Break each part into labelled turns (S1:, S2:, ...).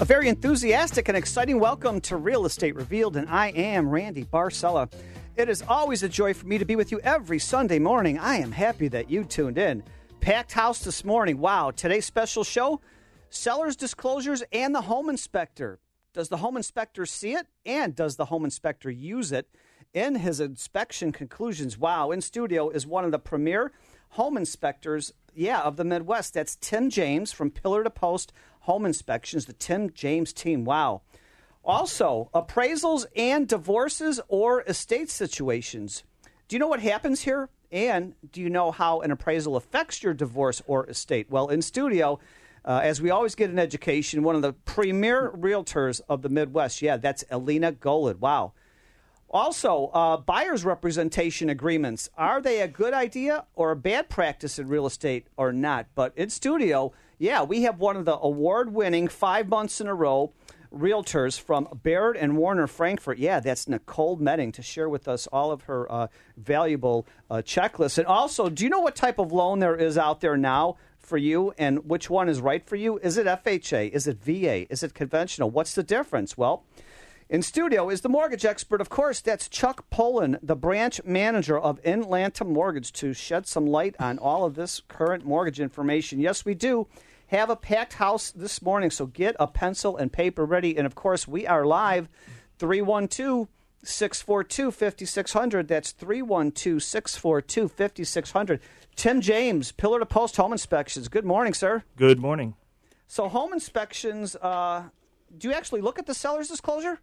S1: A very enthusiastic and exciting welcome to Real Estate Revealed, and I am Randy Barcella. It is always a joy for me to be with you every Sunday morning. I am happy that you tuned in. Packed house this morning. Wow, today's special show sellers disclosures and the home inspector. Does the home inspector see it? And does the home inspector use it in his inspection conclusions? Wow, in studio is one of the premier home inspectors, yeah, of the Midwest. That's Tim James from Pillar to Post Home Inspections, the Tim James team. Wow. Also, appraisals and divorces or estate situations. Do you know what happens here? And do you know how an appraisal affects your divorce or estate? Well, in studio, uh, as we always get an education, one of the premier realtors of the Midwest. Yeah, that's Alina Golod. Wow. Also, uh, buyer's representation agreements. Are they a good idea or a bad practice in real estate or not? But in studio, yeah, we have one of the award winning five months in a row realtors from Baird and Warner Frankfort. Yeah, that's Nicole Medding to share with us all of her uh, valuable uh, checklists. And also, do you know what type of loan there is out there now for you and which one is right for you? Is it FHA? Is it VA? Is it conventional? What's the difference? Well, in studio is the mortgage expert, of course. That's Chuck Poland, the branch manager of Inlanta Mortgage, to shed some light on all of this current mortgage information. Yes, we do have a packed house this morning, so get a pencil and paper ready. And of course, we are live 312 642 5600. That's 312 642 5600. Tim James, Pillar to Post Home Inspections. Good morning, sir.
S2: Good morning.
S1: So, home inspections, uh, do you actually look at the seller's disclosure?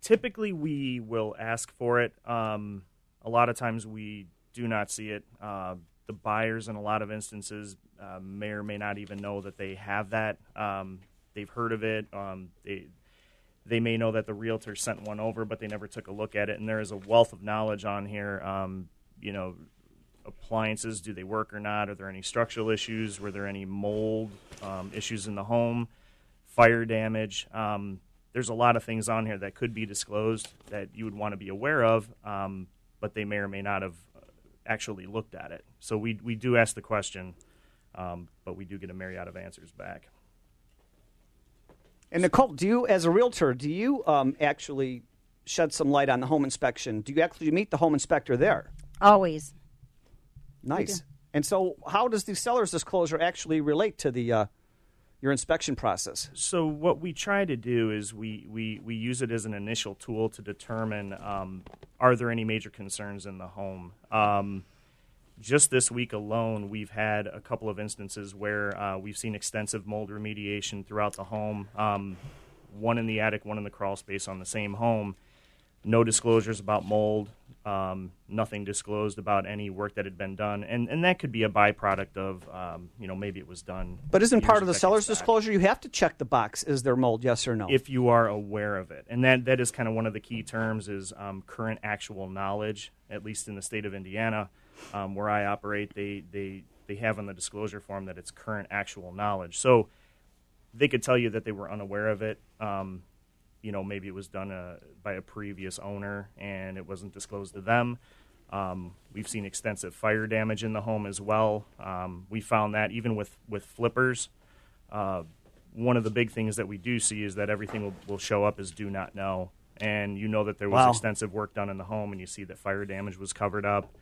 S2: Typically, we will ask for it. Um, a lot of times, we do not see it. Uh, the buyers, in a lot of instances, uh, may or may not even know that they have that. Um, they've heard of it. Um, they they may know that the realtor sent one over, but they never took a look at it. And there is a wealth of knowledge on here. Um, you know, appliances, do they work or not? Are there any structural issues? Were there any mold um, issues in the home? Fire damage? Um, there's a lot of things on here that could be disclosed that you would want to be aware of, um, but they may or may not have uh, actually looked at it. So we we do ask the question, um, but we do get a myriad of answers back.
S1: And Nicole, do you, as a realtor, do you um, actually shed some light on the home inspection? Do you actually meet the home inspector there?
S3: Always.
S1: Nice. And so, how does the seller's disclosure actually relate to the uh, your inspection process?
S2: So what we try to do is we, we, we use it as an initial tool to determine um, are there any major concerns in the home. Um, just this week alone, we've had a couple of instances where uh, we've seen extensive mold remediation throughout the home. Um, one in the attic, one in the crawl space on the same home. No disclosures about mold. Um, nothing disclosed about any work that had been done, and and that could be a byproduct of um, you know maybe it was done.
S1: But isn't part of the seller's
S2: back.
S1: disclosure you have to check the box: is there mold? Yes or no?
S2: if you are aware of it, and that that is kind of one of the key terms is um, current actual knowledge. At least in the state of Indiana, um, where I operate, they they they have on the disclosure form that it's current actual knowledge. So they could tell you that they were unaware of it. Um, you know, maybe it was done uh, by a previous owner and it wasn't disclosed to them. Um, we've seen extensive fire damage in the home as well. Um, we found that even with with flippers. Uh, one of the big things that we do see is that everything will, will show up as do not know, and you know that there was
S1: Wow.
S2: extensive work done in the home, and you see that fire damage was covered up.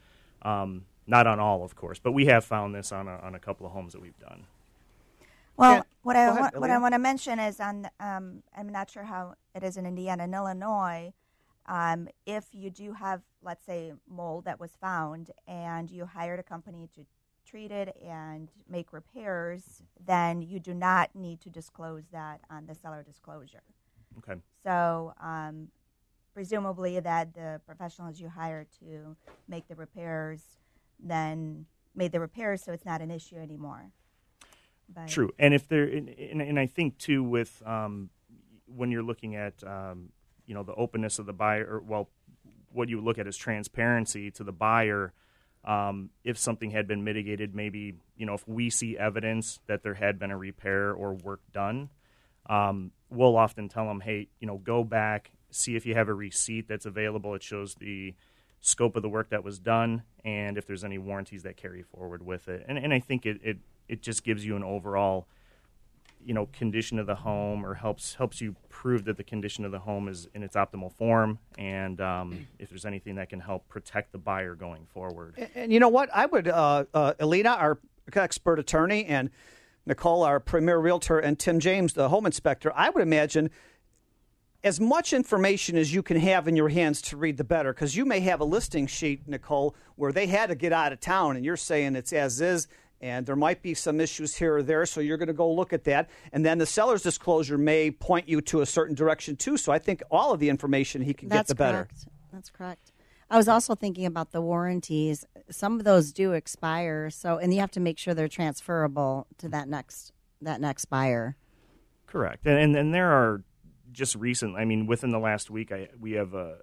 S2: Um, not on all, of course, but we have found this on a, on a couple of homes that we've done.
S3: Well,
S1: Yeah.
S3: what I
S1: ahead,
S3: want, what I want to mention is on. Um, I'm not sure how it is in Indiana. In Illinois, um, if you do have, let's say, mold that was found, and you hired a company to treat it and make repairs, then you do not need to disclose that on the seller disclosure.
S2: Okay.
S3: So, um, presumably, that the professionals you hire to make the repairs then made the repairs, so it's not an issue anymore. But
S2: True, and if there, and, and, I think too, with um, when you're looking at um, you know the openness of the buyer, well, what you look at is transparency to the buyer. Um, if something had been mitigated, maybe you know if we see evidence that there had been a repair or work done, um, we'll often tell them, hey, you know, go back, see if you have a receipt that's available. It shows the scope of the work that was done and if there's any warranties that carry forward with it. And, and I think it, it, it just gives you an overall you know condition of the home or helps helps you prove that the condition of the home is in its optimal form and um, if there's anything that can help protect the buyer going forward
S1: And, and you know what? I would, uh, uh, Alina, our expert attorney, and Nicole, our premier realtor, and Tim James, the home inspector, I would imagine as much information as you can have in your hands to read, the better. Because you may have a listing sheet, Nicole, where they had to get out of town, and you're saying it's as is, and there might be some issues here or there. So you're going to go look at that, and then the seller's disclosure may point you to a certain direction too. So I think all of the information he can
S4: That's
S1: get, the better.
S4: correct. That's correct. I was also thinking about the warranties. Some of those do expire, so and you have to make sure they're transferable to that next that next buyer.
S2: Correct, and and, and there are just recent. I mean, within the last week, I, we have a,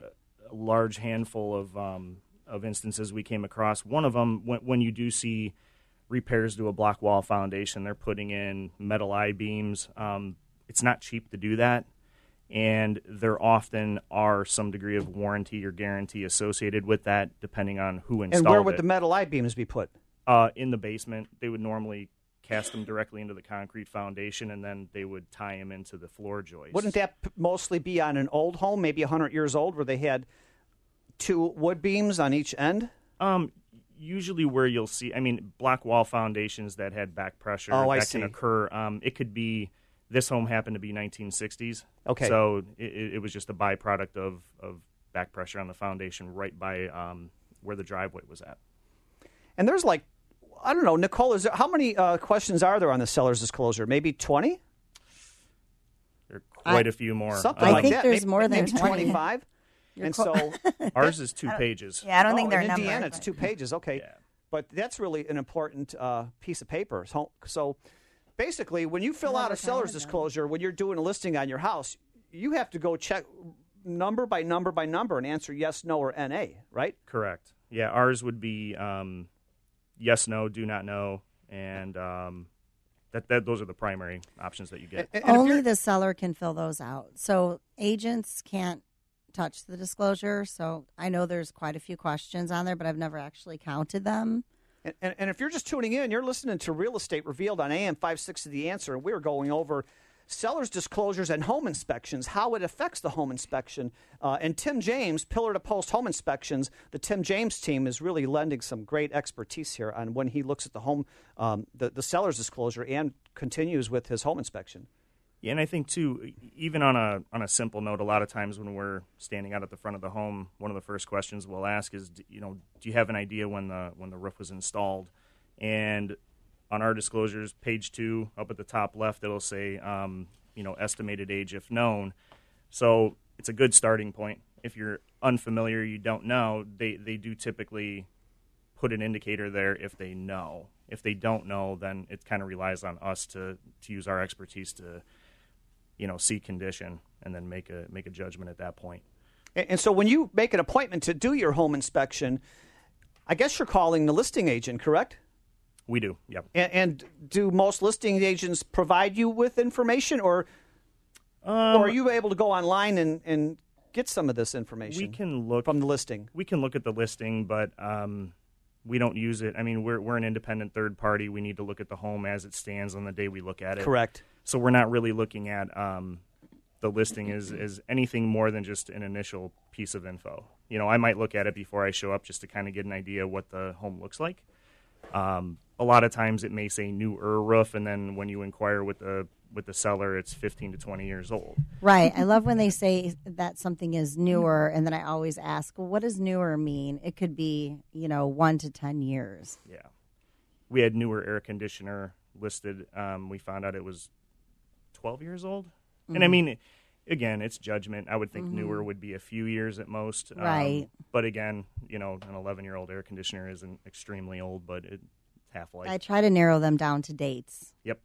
S2: a large handful of um, of instances we came across. One of them, when, when you do see repairs to a block wall foundation, they're putting in metal I beams. Um, it's not cheap to do that, and there often are some degree of warranty or guarantee associated with that, depending on who installed it.
S1: And where would
S2: it.
S1: the metal I beams be put?
S2: Uh, in the basement, they would normally cast them directly into the concrete foundation, and then they would tie them into the floor joist.
S1: Wouldn't that p- mostly be on an old home, maybe 100 years old, where they had two wood beams on each end?
S2: Um, usually where you'll see, I mean, block wall foundations that had back pressure
S1: Oh, I
S2: that
S1: see.
S2: can occur. Um, it could be. This home happened to be 1960s.
S1: Okay.
S2: So it, it was just a byproduct of of back pressure on the foundation right by um, where the driveway was at.
S1: And there's like, I don't know, Nicole, is there, how many uh, questions are there on the seller's disclosure? Maybe 20?
S2: There are quite a few more.
S1: Something
S4: I
S1: like
S4: think
S1: that.
S4: there's
S1: maybe,
S4: more than
S1: maybe 25. and so,
S2: ours is two pages.
S3: Yeah, I don't
S1: oh,
S3: think they're
S1: in
S3: numbered.
S1: Indiana, it's
S3: but-
S1: two pages. Okay.
S2: Yeah.
S1: But that's really an important uh, piece of paper. So, so basically, when you fill out a seller's disclosure, when you're doing a listing on your house, you have to go check number by number by number and answer yes, no, or NA, right?
S2: Correct. Yeah, ours would be um, yes, no, do not know, and um, that, that those are the primary options that you get.
S1: And- and
S4: Only the seller can fill those out. So agents can't touch the disclosure. So I know there's quite a few questions on there, but I've never actually counted them.
S1: And, and, and if you're just tuning in, you're listening to Real Estate Revealed on AM 560 The Answer, and we're going over sellers' disclosures and home inspections, how it affects the home inspection. Uh, and Tim James, Pillar to Post Home Inspections, the Tim James team is really lending some great expertise here on when he looks at the home, um, the, the seller's disclosure and continues with his home inspection.
S2: Yeah, and I think too, even on a on a simple note, a lot of times when we're standing out at the front of the home, one of the first questions we'll ask is, you know, do you have an idea when the when the roof was installed? And on our disclosures, page two, up at the top left, it'll say, um, you know, estimated age if known. So it's a good starting point. If you're unfamiliar, you don't know, they they do typically put an indicator there if they know. If they don't know, then it kind of relies on us to to use our expertise to you know see condition and then make a make a judgment at that point.
S1: And, and so when you make an appointment to do your home inspection, I guess you're calling the listing agent, correct?
S2: We do, yep.
S1: And, and do most listing agents provide you with information, or
S2: Um,
S1: or are you able to go online and, and get some of this information
S2: we can look
S1: from the listing?
S2: we can look at the listing, but um, we don't use it. I mean, we're we're an independent third party. We need to look at the home as it stands on the day we look at it.
S1: Correct.
S2: So we're not really looking at um, the listing as, as anything more than just an initial piece of info. You know, I might look at it before I show up just to kind of get an idea what the home looks like. Um, a lot of times it may say newer roof, and then when you inquire with the with the seller, it's 15 to 20 years old.
S4: Right. I love when they say that something is newer, and then I always ask, well, what does newer mean? It could be, you know, one to 10 years.
S2: Yeah. We had newer air conditioner listed. Um, we found out it was 12 years old. And I mean, again, it's judgment. I would think newer would be a few years at most. Um,
S4: Right.
S2: But again, you know, an 11 year old air conditioner isn't extremely old, but it's half life.
S4: I try to narrow them down to dates.
S2: yep.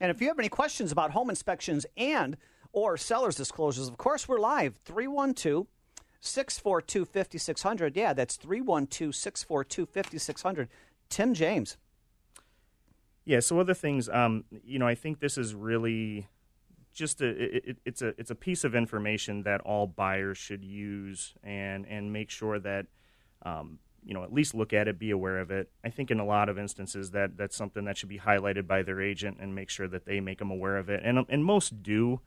S1: And if you have any questions about home inspections and or seller's disclosures, of course, we're live 312 642 5600. Yeah, that's 312 642 5600. Tim James.
S2: Yeah. So other things, um, you know, I think this is really just a it, it's a it's a piece of information that all buyers should use and and make sure that um, you know at least look at it, be aware of it. I think in a lot of instances that that's something that should be highlighted by their agent and make sure that they make them aware of it, and and most do.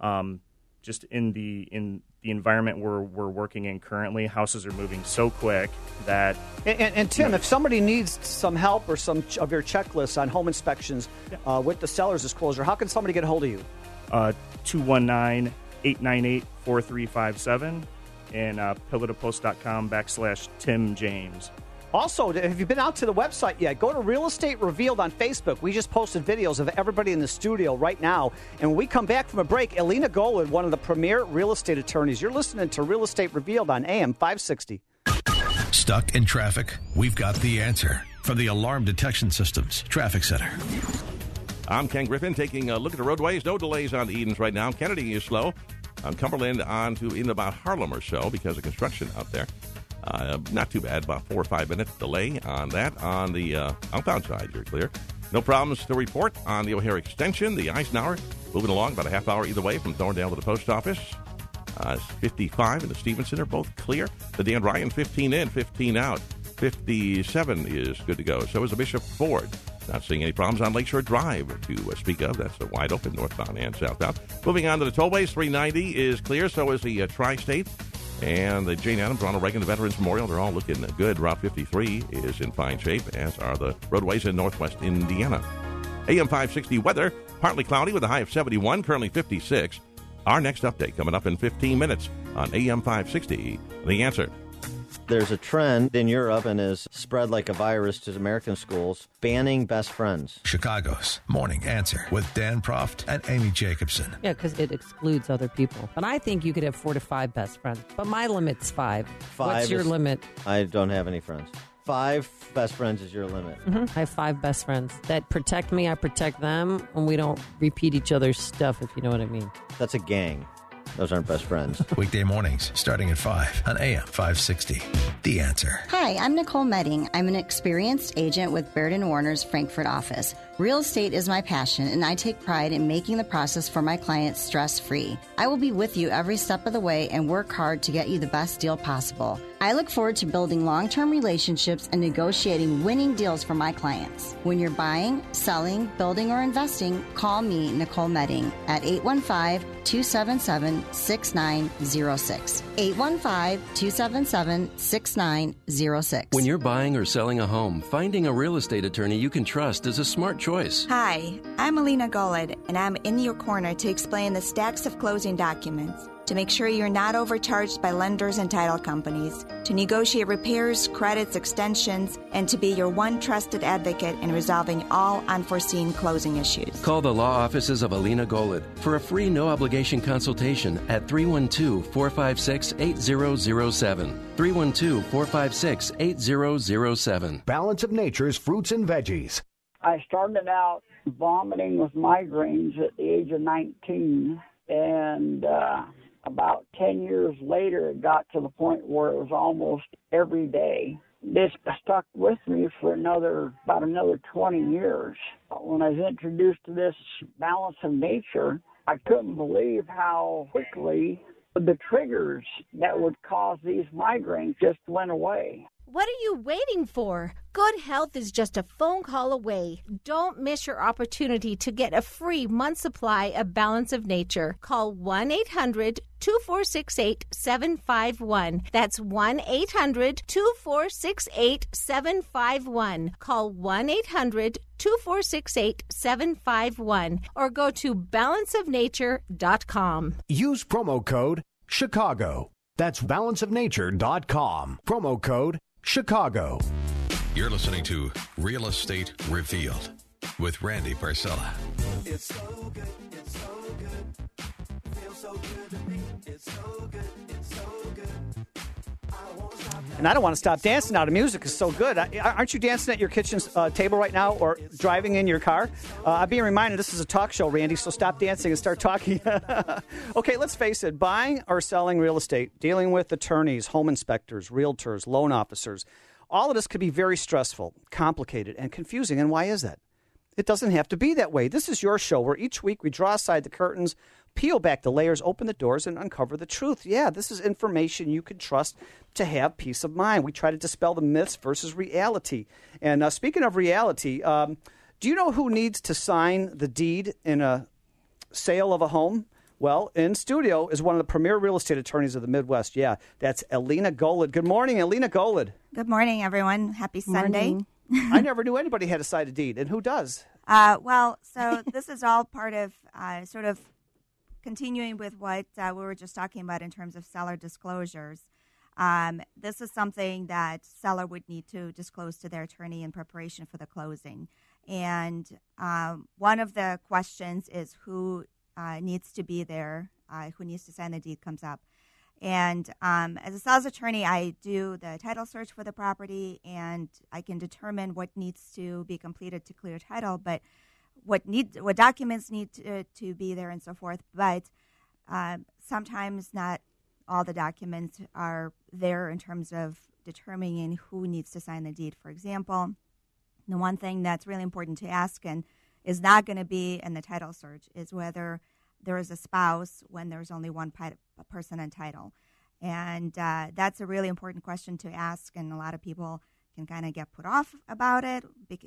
S2: Um, just in the in the environment we're we're working in currently, houses are moving so quick that.
S1: And, and, and Tim, if somebody needs some help or some ch- of your checklists on home inspections uh, with the seller's disclosure, how can somebody get a hold of you?
S2: Uh, 219 898 4357 and uh, pillartopost.com backslash Tim James.
S1: Also, have you been out to the website yet? Go to Real Estate Revealed on Facebook. We just posted videos of everybody in the studio right now. And when we come back from a break, Alina Golod, one of the premier real estate attorneys, you're listening to Real Estate Revealed on AM 560.
S5: Stuck in traffic? We've got the answer from the Alarm Detection Systems Traffic Center.
S6: I'm Ken Griffin taking a look at the roadways. No delays on the Edens right now. Kennedy is slow. On Cumberland on to in about Harlem or so because of construction out there. Uh, not too bad, about four or five minutes delay on that. On the uh, outbound side, you're clear. No problems to report on the O'Hare extension. The Eisenhower moving along about a half hour either way from Thorndale to the post office. Uh, 55 and the Stevenson are both clear. The Dan Ryan 15 in, 15 out. 57 is good to go. So is the Bishop Ford. Not seeing any problems on Lakeshore Drive to uh, speak of. That's a wide open northbound and southbound. Moving on to the tollways, 390 is clear. So is the uh, Tri-State and the Jane Addams, Ronald Reagan, the Veterans Memorial. They're all looking good. Route 53 is in fine shape, as are the roadways in northwest Indiana. AM 560 weather, partly cloudy with a high of 71, currently 56. Our next update coming up in 15 minutes on AM 560. The answer.
S7: There's a trend in Europe and is spread like a virus to American schools banning best friends.
S5: Chicago's Morning Answer with Dan Proft and Amy Jacobson.
S8: Yeah, because it excludes other people. But I think you could have four to five best friends. But my limit's five.
S7: Five
S8: What's your
S7: is-
S8: limit?
S7: I don't have any friends. Five best friends is your limit. Mm-hmm.
S8: I have five best friends that protect me. I protect them, and we don't repeat each other's stuff. If you know what I mean.
S7: That's a gang. Those aren't best friends.
S5: Weekday mornings starting at 5 on AM 560. The Answer.
S4: Hi, I'm Nicole Medding. I'm an experienced agent with Baird & Warner's Frankfort office. Real estate is my passion, and I take pride in making the process for my clients stress-free. I will be with you every step of the way and work hard to get you the best deal possible. I look forward to building long-term relationships and negotiating winning deals for my clients. When you're buying, selling, building, or investing, call me, Nicole Medding, at 815 277 6906. 815 277 6906.
S9: When you're buying or selling a home, finding a real estate attorney you can trust is a smart choice.
S3: Hi, I'm Alina Golod, and I'm in your corner to explain the stacks of closing documents, to make sure you're not overcharged by lenders and title companies, to negotiate repairs, credits, extensions, and to be your one trusted advocate in resolving all unforeseen closing issues.
S9: Call the law offices of Alina Golod for a free no obligation consultation at 312 456 8007. 312 456 8007.
S10: Balance of Nature's fruits and veggies.
S11: I started out vomiting with migraines at the age of 19, and uh, about 10 years later, it got to the point where it was almost every day. This stuck with me for another about another 20 years. When I was introduced to this balance of nature, I couldn't believe how quickly the triggers that would cause these migraines just went away.
S12: What are you waiting for? Good health is just a phone call away. Don't miss your opportunity to get a free month supply of Balance of Nature. Call 1 800 2468 751. That's 1 800 2468 751. Call 1 800 2468 751 or go to balanceofnature.com.
S10: Use promo code Chicago. That's balanceofnature.com. Promo code Chicago.
S5: You're listening to Real Estate Revealed with Randy Barcella.
S13: It's so good, it's so good. Feels so good to me. It's so good, it's so good.
S1: And I don't want to stop dancing now. The music is so good. I, aren't you dancing at your kitchen uh, table right now or driving in your car? Uh, I'm being reminded this is a talk show, Randy, so stop dancing and start talking. okay, let's face it buying or selling real estate, dealing with attorneys, home inspectors, realtors, loan officers, all of this could be very stressful, complicated, and confusing. And why is that? It doesn't have to be that way. This is your show where each week we draw aside the curtains, peel back the layers, open the doors, and uncover the truth. Yeah, this is information you can trust to have peace of mind. We try to dispel the myths versus reality. And uh, speaking of reality, um, do you know who needs to sign the deed in a sale of a home? Well, in studio is one of the premier real estate attorneys of the Midwest. Yeah, that's Alina Golod. Good morning, Alina Golod.
S3: Good morning, everyone. Happy Sunday.
S1: I never knew anybody had a side of deed, and who does?
S3: Uh, well, so this is all part of uh, sort of continuing with what uh, we were just talking about in terms of seller disclosures. Um, this is something that seller would need to disclose to their attorney in preparation for the closing. And um, one of the questions is who uh, needs to be there, uh, who needs to sign the deed comes up. And um, as a sales attorney, I do the title search for the property, and I can determine what needs to be completed to clear title, but what need what documents need to, to be there and so forth. But uh, sometimes not all the documents are there in terms of determining who needs to sign the deed. For example, the one thing that's really important to ask and is not going to be in the title search is whether there is a spouse when there's only one pi- person in title. And uh, that's a really important question to ask, and a lot of people can kind of get put off about it,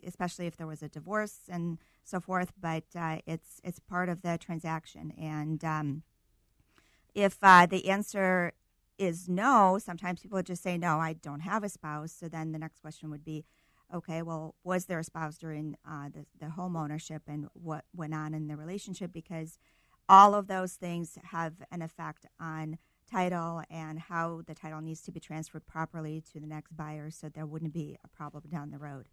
S3: especially if there was a divorce and so forth. But uh, it's it's part of the transaction, and um, if uh, the answer is no, sometimes people just say no, I don't have a spouse. So then the next question would be, okay, well, was there a spouse during uh, the, the home ownership, and what went on in the relationship? Because all of those things have an effect on title and how the title needs to be transferred properly to the next buyer so there wouldn't be a problem down the road.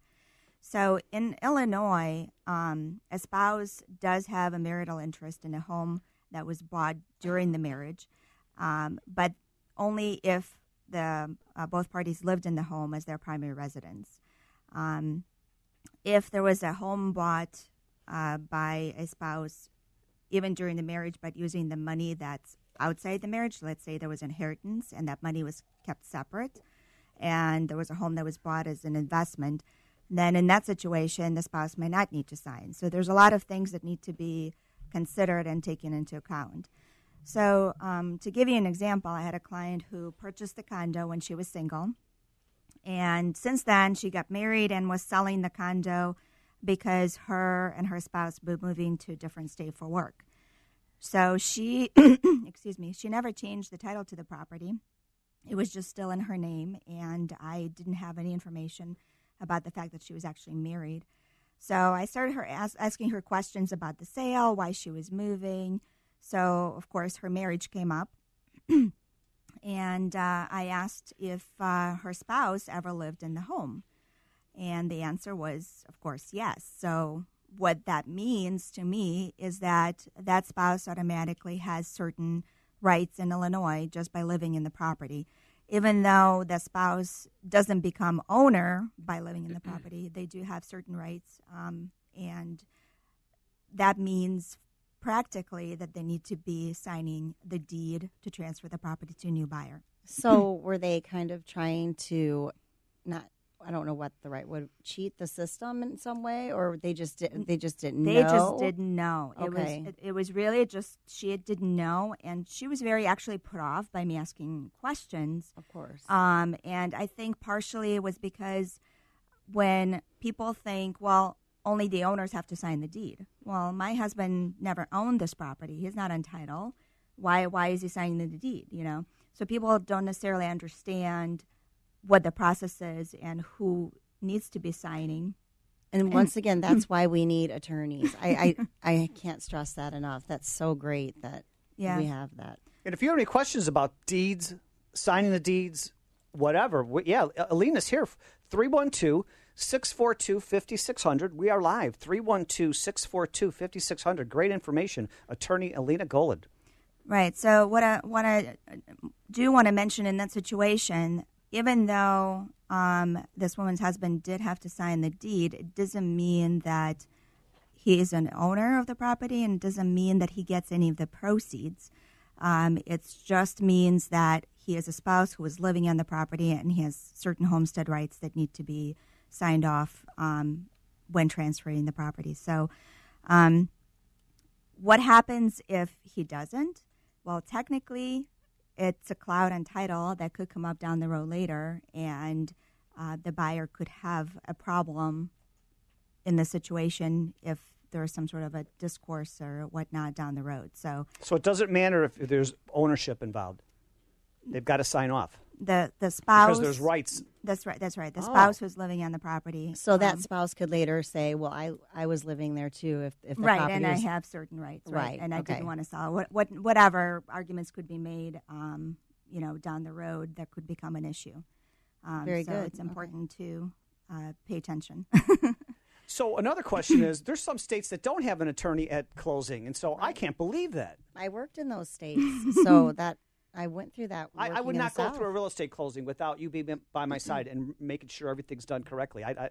S3: So in Illinois, um, a spouse does have a marital interest in a home that was bought during the marriage, um, but only if the uh, both parties lived in the home as their primary residence. Um, if there was a home bought uh, by a spouse even during the marriage, but using the money that's outside the marriage. Let's say there was inheritance and that money was kept separate, and there was a home that was bought as an investment. Then, in that situation, the spouse may not need to sign. So, there's a lot of things that need to be considered and taken into account. So, um, to give you an example, I had a client who purchased the condo when she was single. And since then, she got married and was selling the condo because her and her spouse were moving to a different state for work. So she, excuse me, she never changed the title to the property. It was just still in her name, and I didn't have any information about the fact that she was actually married. So I started her as- asking her questions about the sale, why she was moving. So of course her marriage came up, and uh, I asked if uh, her spouse ever lived in the home. And the answer was, of course, yes. So, what that means to me is that that spouse automatically has certain rights in Illinois just by living in the property. Even though the spouse doesn't become owner by living in the property, they do have certain rights. Um, and that means practically that they need to be signing the deed to transfer the property to a new buyer.
S4: So, were they kind of trying to not I don't know what the right would cheat the system in some way, or they just didn't. They just didn't.
S3: They
S4: know?
S3: just didn't know. It
S4: Okay.
S3: was it, it was really just she didn't know, and she was very actually put off by me asking questions.
S4: Of course.
S3: Um, and I think partially it was because when people think, well, only the owners have to sign the deed. Well, my husband never owned this property. He's not on title. Why why is he signing the deed? You know, so people don't necessarily understand what the process is and who needs to be signing.
S4: And once again, that's why we need attorneys. I, I I can't stress that enough. That's so great that
S3: Yeah.
S4: we have that.
S1: And if you have any questions about deeds, signing the deeds, whatever, we, yeah, Alina's here. 312 642 5600. We are live. 312 642 5600. Great information. Attorney Alina Golod.
S3: Right. So what I what I do want to mention in that situation, even though um, this woman's husband did have to sign the deed, it doesn't mean that he is an owner of the property and it doesn't mean that he gets any of the proceeds. Um, it just means that he is a spouse who is living on the property and he has certain homestead rights that need to be signed off um, when transferring the property. So, um, what happens if he doesn't? Well, technically, it's a cloud on title that could come up down the road later, and uh, the buyer could have a problem in the situation if there's some sort of a discourse or whatnot down the road. So
S1: So it doesn't matter if there's ownership involved. They've got to sign off.
S3: The the spouse
S1: Because there's rights.
S3: That's right. That's right. The
S4: Oh.
S3: spouse who's living on the property.
S4: So that
S3: um,
S4: spouse could later say, "Well, I I was living there too." If if the
S3: right,
S4: property
S3: and I have certain rights, right,
S4: Right,
S3: and I
S4: okay.
S3: didn't want to sell. What, what whatever arguments could be made, um, you know, down the road that could become an issue. Um,
S4: Very
S3: so
S4: good.
S3: It's important to uh, pay attention.
S1: So another question is: There's some states that don't have an attorney at closing, and so I can't believe that.
S4: I worked in those states, so that I went through that.
S1: I, I would not go
S4: South.
S1: through a real estate closing without you being by my side and making sure everything's done correctly. I, I,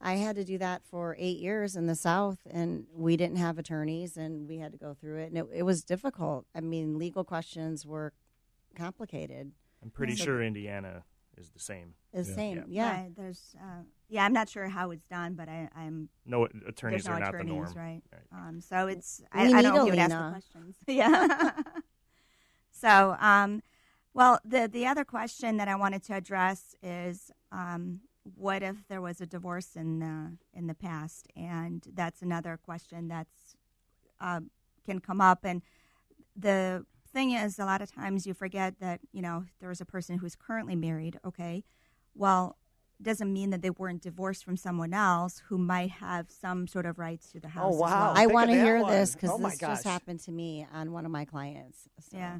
S4: I had to do that for eight years in the South, and we didn't have attorneys, and we had to go through it, and it, it was difficult. I mean, legal questions were complicated.
S2: I'm pretty
S4: So-
S2: sure Indiana is the same.
S4: Is same, yeah.
S3: Right, there's, uh, yeah, I'm not sure how it's done, but I, I'm
S2: No attorneys
S3: no
S2: are not the norm.
S3: right?
S2: Right.
S3: Um, so it's
S4: We
S3: I, I
S4: need
S3: don't know if ask the questions. Yeah. So, um, well, the the other question that I wanted to address is, um, what if there was a divorce in the in the past? And that's another question that's uh, can come up. And the thing is, a lot of times you forget that you know there's a person who's currently married. Okay, well, doesn't mean that they weren't divorced from someone else who might have some sort of rights to the house. as well.
S4: I want to hear this because
S1: Oh, my
S4: this just happened to me on one of my clients. So.
S3: Yeah.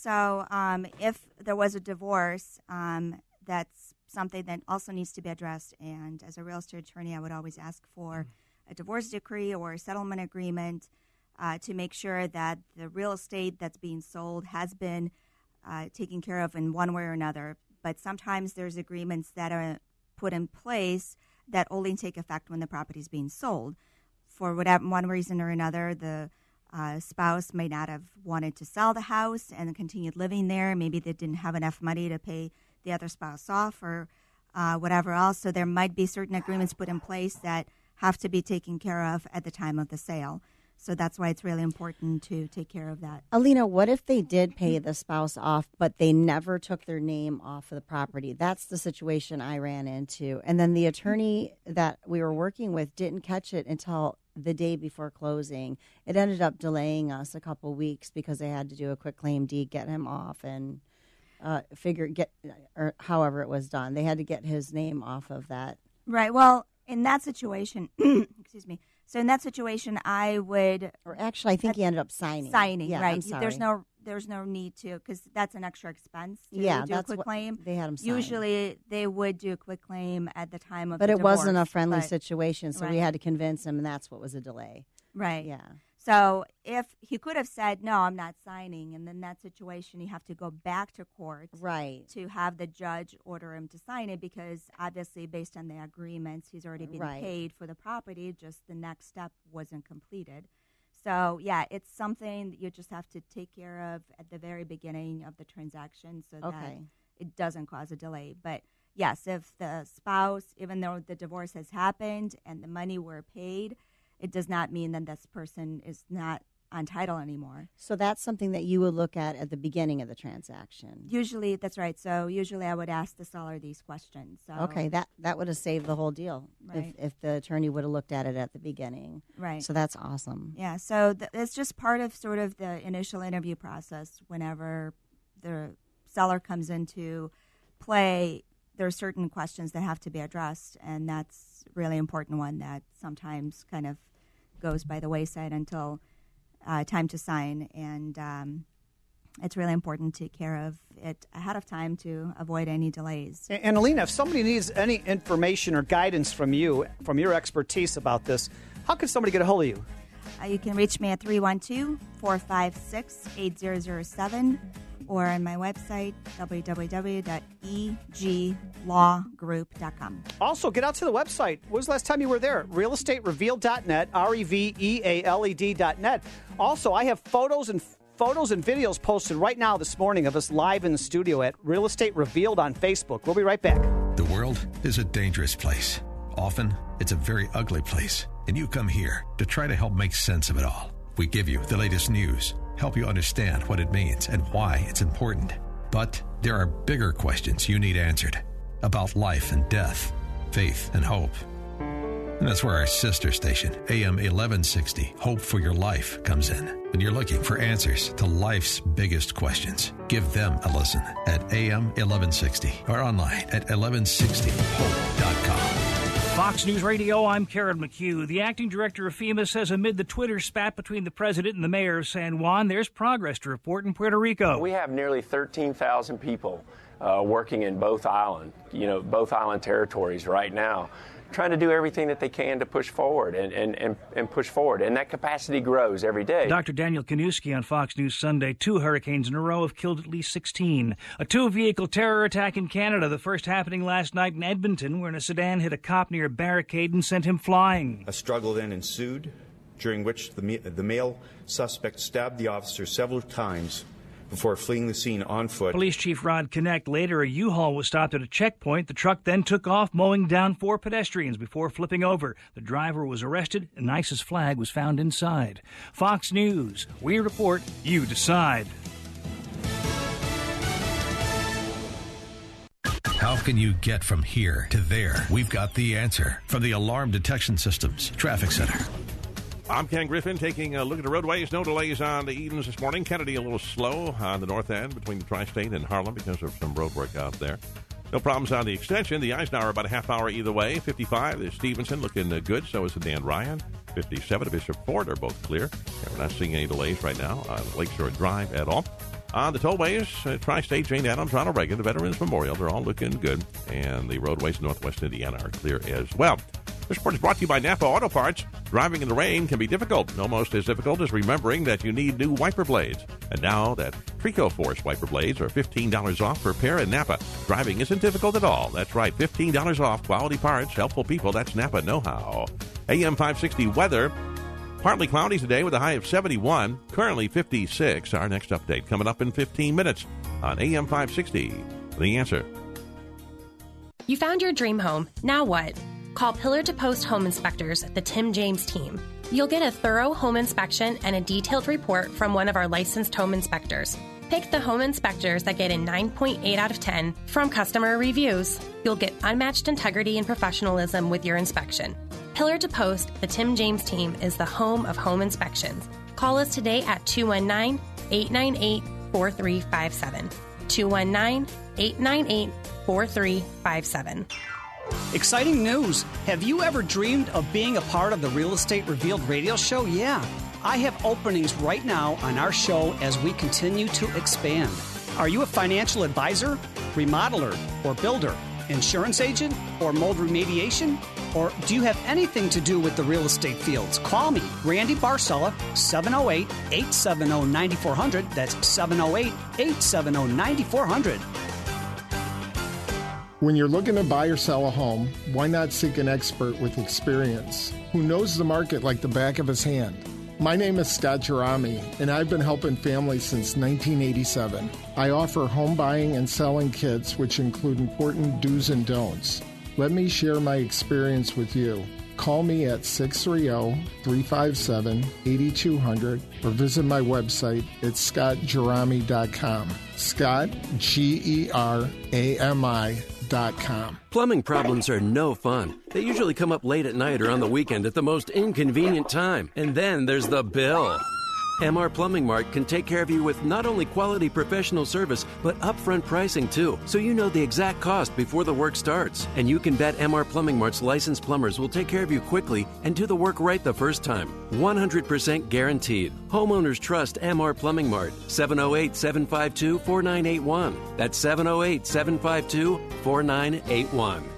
S3: So um, if there was a divorce, um, that's something that also needs to be addressed. And as a real estate attorney, I would always ask for a divorce decree or a settlement agreement uh, to make sure that the real estate that's being sold has been uh, taken care of in one way or another. But sometimes there's agreements that are put in place that only take effect when the property is being sold. For whatever one reason or another, the uh, spouse may not have wanted to sell the house and continued living there. Maybe they didn't have enough money to pay the other spouse off or uh, whatever else. So there might be certain agreements put in place that have to be taken care of at the time of the sale. So that's why it's really important to take care of that.
S4: Alina, what if they did pay the spouse off, but they never took their name off of the property? That's the situation I ran into. And then the attorney that we were working with didn't catch it until the day before closing. It ended up delaying us a couple weeks because they had to do a quick claim deed, get him off, and uh, figure get or however it was done. They had to get his name off of that.
S3: Right. Well, in that situation, excuse me. So in that situation, I would,
S4: or actually, I think he ended up signing.
S3: Signing,
S4: Yeah,
S3: right? There's no, there's no need to because that's an extra expense. To
S4: Yeah,
S3: do
S4: that's
S3: a quick
S4: what-
S3: claim.
S4: they had him sign.
S3: Usually, they would do a quick claim at the time of.
S4: But it wasn't a friendly
S3: but-
S4: situation, so we had to convince him, and that's what was a delay.
S3: Right.
S4: Yeah.
S3: So if he could have said no, I'm not signing, and then that situation, you have to go back to court,
S4: right,
S3: to have the judge order him to sign it because obviously, based on the agreements, he's already been
S4: Right.
S3: paid for the property. Just the next step wasn't completed. So yeah, it's something that you just have to take care of at the very beginning of the transaction, so that it doesn't cause a delay. But yes, if the spouse, even though the divorce has happened and the money were paid, it does not mean that this person is not on title anymore.
S4: So that's something that you would look at at the beginning of the transaction.
S3: Usually, that's right. So usually, I would ask the seller these questions. So,
S4: Okay, that that would have saved the whole deal
S3: Right.
S4: if if the attorney would have looked at it at the beginning.
S3: Right.
S4: So that's awesome.
S3: Yeah, so th- it's just part of sort of the initial interview process. Whenever the seller comes into play, there are certain questions that have to be addressed, and that's really important one that sometimes kind of goes by the wayside until uh, time to sign. And um, it's really important to take care of it ahead of time to avoid any delays.
S1: And, and Alina, if somebody needs any information or guidance from you, from your expertise about this, how can somebody get a hold of you?
S3: Uh, you can reach me at 312 456 8007. Or on my website, www.eglawgroup.com.
S1: Also, get out to the website. When was the last time you were there? Realestaterevealed.net, R E V E A L E D.net. Also, I have photos and photos and videos posted right now this morning of us live in the studio at Real Estate Revealed on Facebook. We'll be right back.
S5: The world is a dangerous place. Often, it's a very ugly place. And you come here to try to help make sense of it all. We give you the latest news, help you understand what it means and why it's important. But there are bigger questions you need answered about life and death, faith and hope. And that's where our sister station, AM 1160, Hope for Your Life, comes in. When you're looking for answers to life's biggest questions, give them a listen at AM 1160 or online at 1160hope.com.
S14: Fox News Radio, I'm Karen McHugh. The acting director of FEMA says amid the Twitter spat between the president and the mayor of San Juan, there's progress to report in Puerto Rico.
S15: We have nearly 13,000 people uh, working in both island, you know, both island territories right now, trying to do everything that they can to push forward and, and, and, and push forward. And that capacity grows every day.
S14: Dr. Daniel Kaniewski on Fox News Sunday. Two hurricanes in a row have killed at least 16. A two vehicle terror attack in Canada, the first happening last night in Edmonton, where a sedan hit a cop near a barricade and sent him flying.
S16: A struggle then ensued, during which the, the male suspect stabbed the officer several times before fleeing the scene on foot.
S14: Police Chief Rod Knecht. Later, a U-Haul was stopped at a checkpoint. The truck then took off, mowing down four pedestrians before flipping over. The driver was arrested, and ISIS flag was found inside. Fox News. We report, you decide.
S5: How can you get from here to there? We've got the answer from the Alarm Detection Systems Traffic Center.
S6: I'm Ken Griffin taking a look at the roadways. No delays on the Edens this morning. Kennedy a little slow on the north end between the tri state and Harlem because of some road work out there. No problems on the extension. The Eisenhower about a half hour either way. 55 is Stevenson looking good. So is the Dan Ryan. 57 to Bishop Ford are both clear. And we're not seeing any delays right now on Lakeshore Drive at all. On the tollways, uh, Tri State, Jane Addams, Ronald Reagan, the Veterans Memorial, they're all looking good. And the roadways in northwest Indiana are clear as well. This report is brought to you by Napa Auto Parts. Driving in the rain can be difficult, almost as difficult as remembering that you need new wiper blades. And now that Trico Force wiper blades are $15 off per pair in Napa. Driving isn't difficult at all. That's right, $15 off quality parts, helpful people. That's Napa know how. AM 560 weather. Partly cloudy today with a high of 71, currently 56. Our next update coming up in 15 minutes on AM 560. The answer.
S17: You found your dream home. Now what? Call Pillar to Post Home Inspectors, the Tim James team. You'll get a thorough home inspection and a detailed report from one of our licensed home inspectors. Pick the home inspectors that get a 9.8 out of 10 from customer reviews. You'll get unmatched integrity and professionalism with your inspection. Pillar to Post, the Tim James team is the home of home inspections. Call us today at 219 898 4357. 219 898 4357.
S1: Exciting news! Have you ever dreamed of being a part of the Real Estate Revealed radio show? Yeah. I have openings right now on our show as we continue to expand. Are you a financial advisor, remodeler, or builder, insurance agent, or mold remediation? Or do you have anything to do with the real estate fields? Call me, Randy Barcella, 708 870 9400. That's 708 870 9400.
S18: When you're looking to buy or sell a home, why not seek an expert with experience who knows the market like the back of his hand? My name is Scott Jerami, and I've been helping families since 1987. I offer home buying and selling kits, which include important do's and don'ts. Let me share my experience with you. Call me at 630 357 8200 or visit my website at scottjerami.com. Scott, G E R A M I.
S9: Plumbing problems are no fun. They usually come up late at night or on the weekend at the most inconvenient time. And then there's the bill. MR Plumbing Mart can take care of you with not only quality professional service, but upfront pricing too, so you know the exact cost before the work starts. And you can bet MR Plumbing Mart's licensed plumbers will take care of you quickly and do the work right the first time. 100% guaranteed. Homeowners trust MR Plumbing Mart. 708 752 4981. That's 708 752 4981.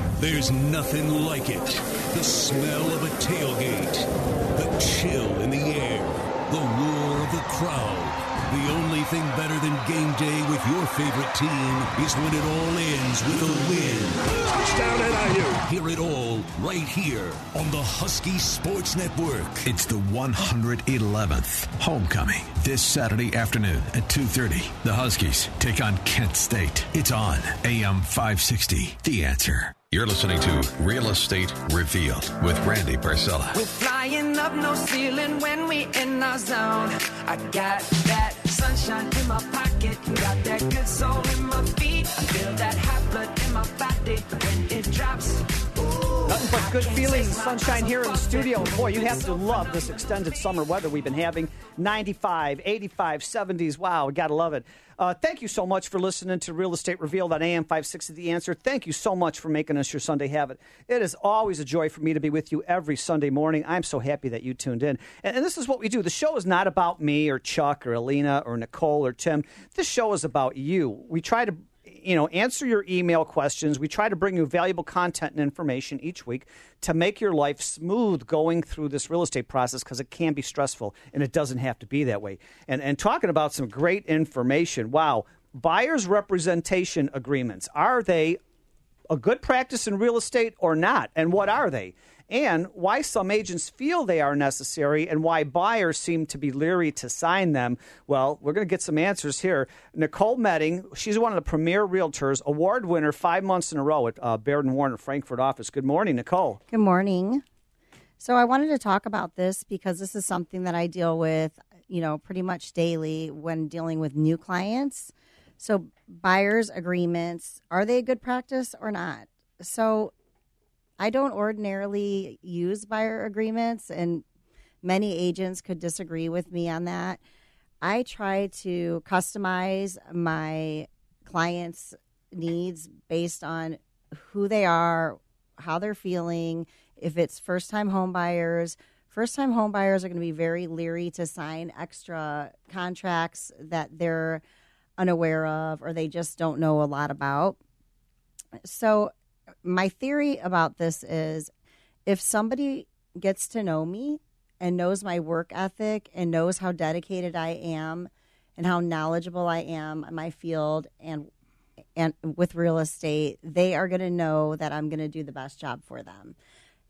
S19: There's nothing like it. The smell of a tailgate, the chill in the air, the roar of the crowd. The only thing better than game day with your favorite team is when it all ends with a win. Touchdown NIU! Hear it all right here on the Husky Sports Network.
S5: It's the 111th homecoming this Saturday afternoon at 2:30. The Huskies take on Kent State. It's on AM 560. The answer. You're listening to Real Estate Revealed with Randy Barcella.
S13: We're flying up no ceiling when we in our zone. I got that sunshine in my pocket, got that good soul in my feet. I feel that hot blood in my body when it drops.
S1: Nothing but good feeling, sunshine here in the studio. Boy, you have to love this extended summer weather we've been having 95, 85, 70s. Wow, we got to love it. Uh, thank you so much for listening to Real Estate Revealed on AM 560 The Answer. Thank you so much for making us your Sunday habit. It is always a joy for me to be with you every Sunday morning. I'm so happy that you tuned in. And, and this is what we do. The show is not about me or Chuck or Alina or Nicole or Tim. This show is about you. We try to you know, answer your email questions. We try to bring you valuable content and information each week to make your life smooth going through this real estate process because it can be stressful and it doesn't have to be that way. And and talking about some great information. Wow, buyers representation agreements. Are they a good practice in real estate or not? And what are they? And why some agents feel they are necessary and why buyers seem to be leery to sign them. Well, we're going to get some answers here. Nicole Medding, she's one of the premier realtors, award winner five months in a row at uh, Baird and Warner Frankfort office. Good morning, Nicole.
S4: Good morning. So I wanted to talk about this because this is something that I deal with, you know, pretty much daily when dealing with new clients. So buyers agreements, are they a good practice or not? So I don't ordinarily use buyer agreements and many agents could disagree with me on that. I try to customize my clients' needs based on who they are, how they're feeling. If it's first time home buyers, first time home buyers are going to be very leery to sign extra contracts that they're unaware of or they just don't know a lot about. So, my theory about this is if somebody gets to know me and knows my work ethic and knows how dedicated I am and how knowledgeable I am in my field and and with real estate, they are going to know that I'm going to do the best job for them.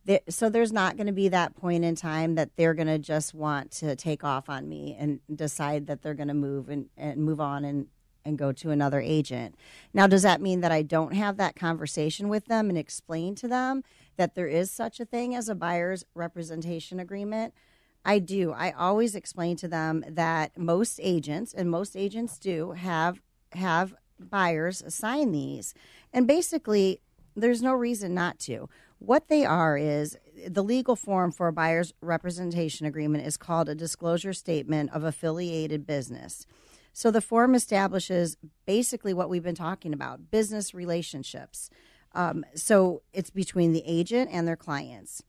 S4: There- So there's not going to be that point in time that they're going to just want to take off on me and decide that they're going to move and, and move on and, and go to another agent. Now, does that mean that I don't have that conversation with them and explain to them that there is such a thing as a buyer's representation agreement? I do. I always explain to them that most agents, and most agents do, have have buyers sign these. And basically, there's no reason not to. What they are is the legal form for a buyer's representation agreement is called a disclosure statement of affiliated business. So the form establishes basically what we've been talking about business relationships. Um, so it's between the agent and their clients.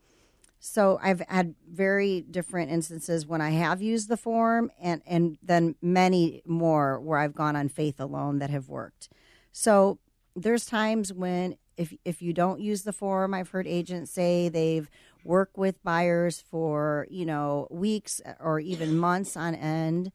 S4: So I've had very different instances when I have used the form, and and then many more where I've gone on faith alone that have worked. So there's times when if if you don't use the form, I've heard agents say they've worked with buyers for you know weeks or even months on end,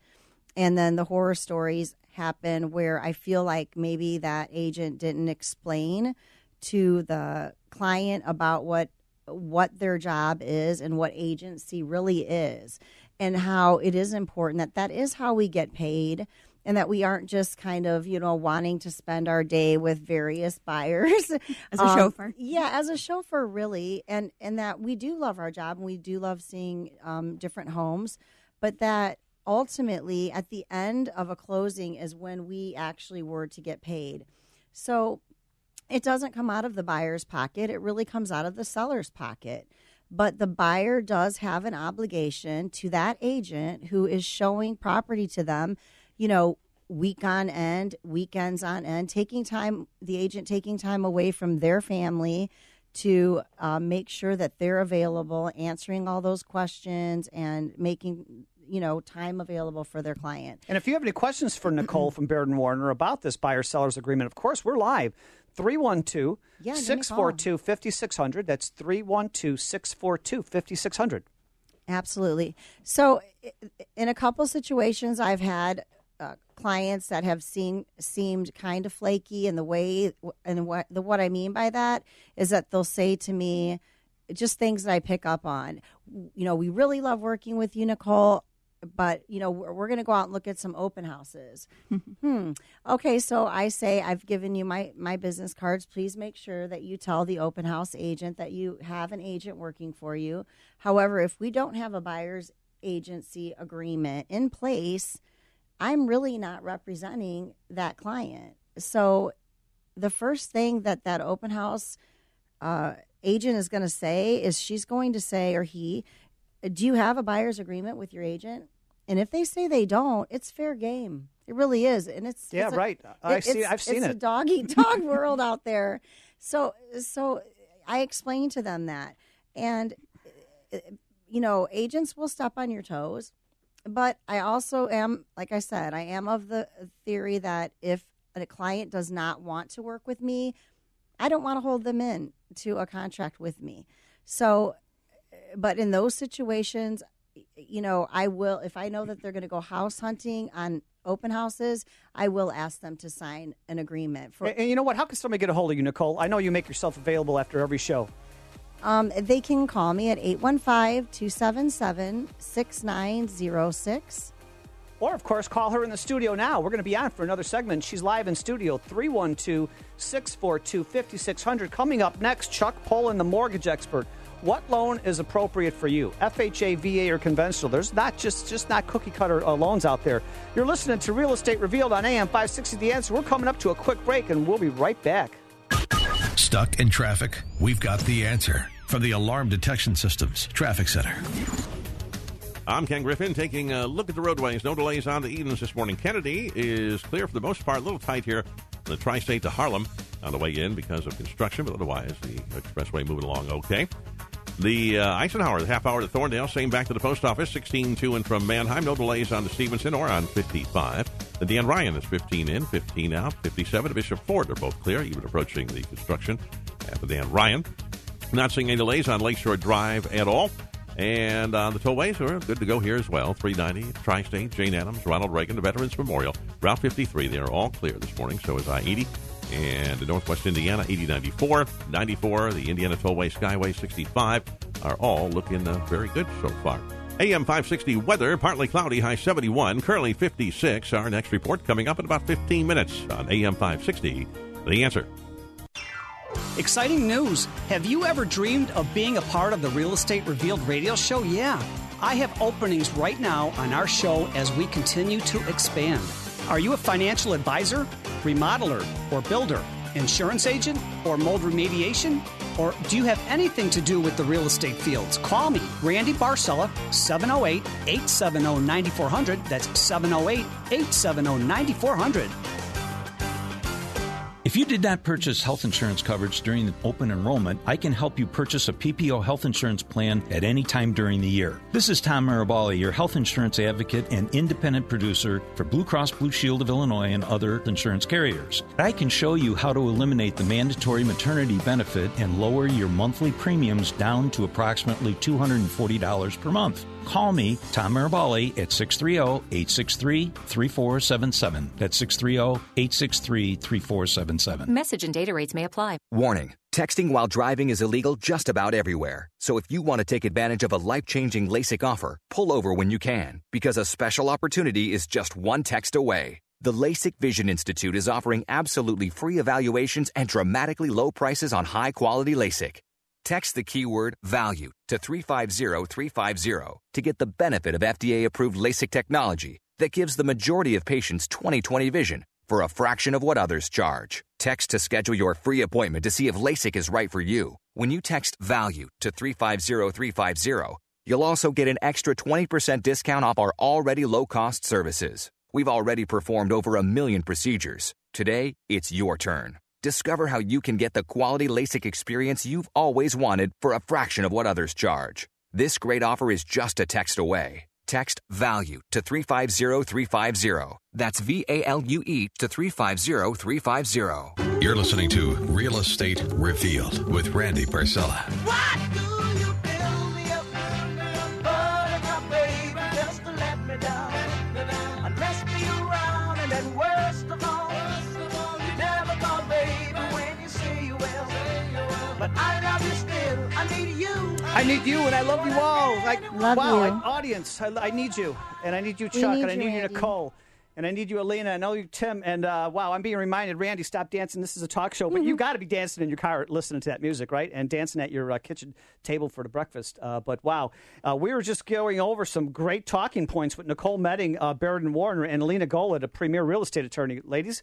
S4: and then the horror stories happen where I feel like maybe that agent didn't explain to the client about what what their job is and what agency really is and how it is important that that is how we get paid and that we aren't just kind of you know wanting to spend our day with various buyers
S20: As a chauffeur.
S4: yeah as a chauffeur really and and that we do love our job and we do love seeing um, different homes but that ultimately at the end of a closing is when we actually were to get paid so it doesn't come out of the buyer's pocket, it really comes out of the seller's pocket. But the buyer does have an obligation to that agent who is showing property to them, you know, week on end, weekends on end, taking time, the agent taking time away from their family to uh, make sure that they're available, answering all those questions and making you know time available for their client.
S1: And if you have any questions for Nicole from Baird and Warner about this buyer sellers agreement, of course, we're live. 312
S4: Yeah, give me a
S1: 642 5600. That's 312 642 5600.
S4: Absolutely. So, in a couple situations, I've had uh, clients that have seen seemed kind of flaky, and the way and what the what I mean by that is that they'll say to me just things that I pick up on. You know, we really love working with you, Nicole. But you know we're, we're going to go out and look at some open houses. hmm. Okay, so I say I've given you my my business cards. Please make sure that you tell the open house agent that you have an agent working for you. However, if we don't have a buyer's agency agreement in place, I'm really not representing that client. So the first thing that that open house uh, agent is going to say is she's going to say or he, do you have a buyer's agreement with your agent? And if they say they don't, it's fair game. It really is, and it's
S1: Yeah,
S4: it's a-
S1: right. I
S4: it-
S1: see- I've seen
S4: it's a
S1: it.
S4: dog eat dog world out there. So so I explained to them that, and uh, you know, agents will step on your toes, but I also am, like I said, I am of the theory that if a client does not want to work with me, I don't want to hold them in to a contract with me. So, but in those situations, you know, I will, if I know that they're going to go house hunting on open houses, I will ask them to sign an agreement for.
S1: And, and you know what? How can somebody get a hold of you, Nicole? I know you make yourself available after every show.
S4: Um, they can call me at 815 277 6906.
S1: Or, of course, call her in the studio now. We're going to be on for another segment. She's live in studio, 312 642 5600. Coming up next, Chuck Poland, the mortgage expert. What loan is appropriate for you? FHA, VA, or conventional? There's not just, just not cookie cutter uh, loans out there. You're listening to Real Estate Revealed on AM 560 The Answer. We're coming up to a quick break, and we'll be right back.
S5: Stuck in traffic? We've got the answer from the Alarm Detection Systems Traffic Center.
S6: I'm Ken Griffin taking a look at the roadways. No delays on the Edens this morning. Kennedy is clear for the most part. A little tight here on the tri state to Harlem on the way in because of construction, but otherwise the expressway moving along okay. The uh, Eisenhower, the half hour to Thorndale, same back to the post office, 16 to and from Mannheim. No delays on the Stevenson or on 55. The Dan Ryan is 15 in, 15 out, 57 to Bishop Ford are both clear, even approaching the construction at the Dan Ryan. Not seeing any delays on Lakeshore Drive at all. And on the tollways, we're good to go here as well. 390, Tri State, Jane Addams, Ronald Reagan, the Veterans Memorial, Route 53. They are all clear this morning. So is I 80. And the Northwest Indiana, 8094, 94, the Indiana Tollway, Skyway 65 are all looking uh, very good so far. AM 560 weather, partly cloudy, high 71, currently 56. Our next report coming up in about 15 minutes on AM 560. The answer.
S20: Exciting news! Have you ever dreamed of being a part of the Real Estate Revealed radio show? Yeah. I have openings right now on our show as we continue to expand. Are you a financial advisor, remodeler, or builder, insurance agent, or mold remediation? Or do you have anything to do with the real estate fields? Call me, Randy Barcella, 708 870 9400. That's 708 870 9400.
S21: If you did not purchase health insurance coverage during the open enrollment, I can help you purchase a PPO health insurance plan at any time during the year. This is Tom Marabali, your health insurance advocate and independent producer for Blue Cross Blue Shield of Illinois and other insurance carriers. I can show you how to eliminate the mandatory maternity benefit and lower your monthly premiums down to approximately $240 per month. Call me, Tom Marabali, at 630-863-3477. That's 630-863-3477.
S22: Message and data rates may apply.
S23: Warning texting while driving is illegal just about everywhere. So if you want to take advantage of a life changing LASIK offer, pull over when you can, because a special opportunity is just one text away. The LASIK Vision Institute is offering absolutely free evaluations and dramatically low prices on high quality LASIK. Text the keyword value to 350350 to get the benefit of FDA approved LASIK technology that gives the majority of patients 20/20 vision for a fraction of what others charge. Text to schedule your free appointment to see if LASIK is right for you. When you text VALUE to 350350, you'll also get an extra 20% discount off our already low cost services. We've already performed over a million procedures. Today, it's your turn. Discover how you can get the quality LASIK experience you've always wanted for a fraction of what others charge. This great offer is just a text away. Text VALUE to 350350. That's V A L U E to 350350.
S5: You're listening to Real Estate Revealed with Randy Barcella.
S1: I need you and I love you all. Like,
S4: Love
S1: wow,
S4: you.
S1: like, audience, I, I need you. And I need you, Chuck,
S4: need
S1: and I need you,
S4: Randy.
S1: Nicole. And I need you, Alina. I know you, Tim. And uh, wow, I'm being reminded, Randy, stop dancing. This is a talk show, but
S4: Mm-hmm.
S1: you got to be dancing in your car listening to that music, right? And dancing at your uh, kitchen table for the breakfast. Uh, but wow, uh, we were just going over some great talking points with Nicole Medding, uh, Baird Warner, and Alina Golod, the premier real estate attorney. Ladies?